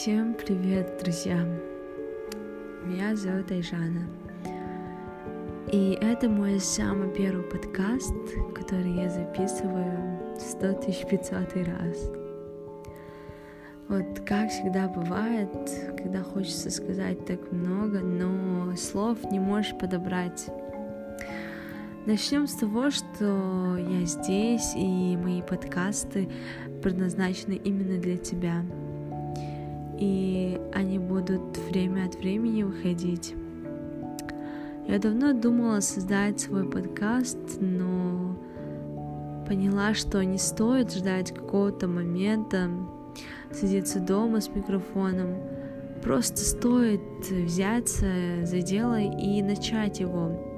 Всем привет, друзья! Меня зовут Айжана. И это мой самый первый подкаст, который я записываю 100 500 раз. Вот как всегда бывает, когда хочется сказать так много, но слов не можешь подобрать. Начнем с того, что я здесь, и мои подкасты предназначены именно для тебя — и они будут время от времени выходить. Я давно думала создать свой подкаст, но поняла, что не стоит ждать какого-то момента, садиться дома с микрофоном. Просто стоит взяться за дело и начать его.